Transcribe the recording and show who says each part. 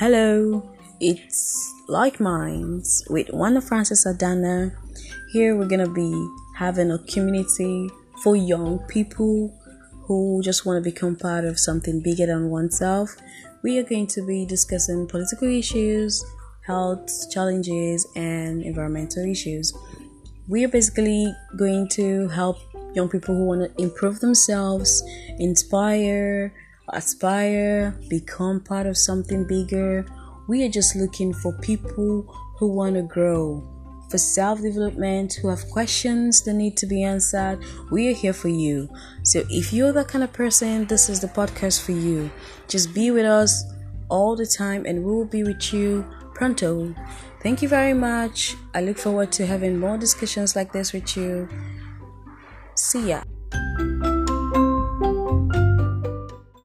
Speaker 1: Hello, it's Like Minds with Wanda Francis Adana. Here we're gonna be having a community for young people who just want to become part of something bigger than oneself. We are going to be discussing political issues, health challenges, and environmental issues. We are basically going to help young people who want to improve themselves, inspire, aspire, become part of something bigger. We are just looking for people who want to grow, for self development, who have questions that need to be answered. We are here for you. So if you're that kind of person, this is the podcast for you. Just be with us all the time and we will be with you pronto. Thank you very much. I look forward to having more discussions like this with you. See ya.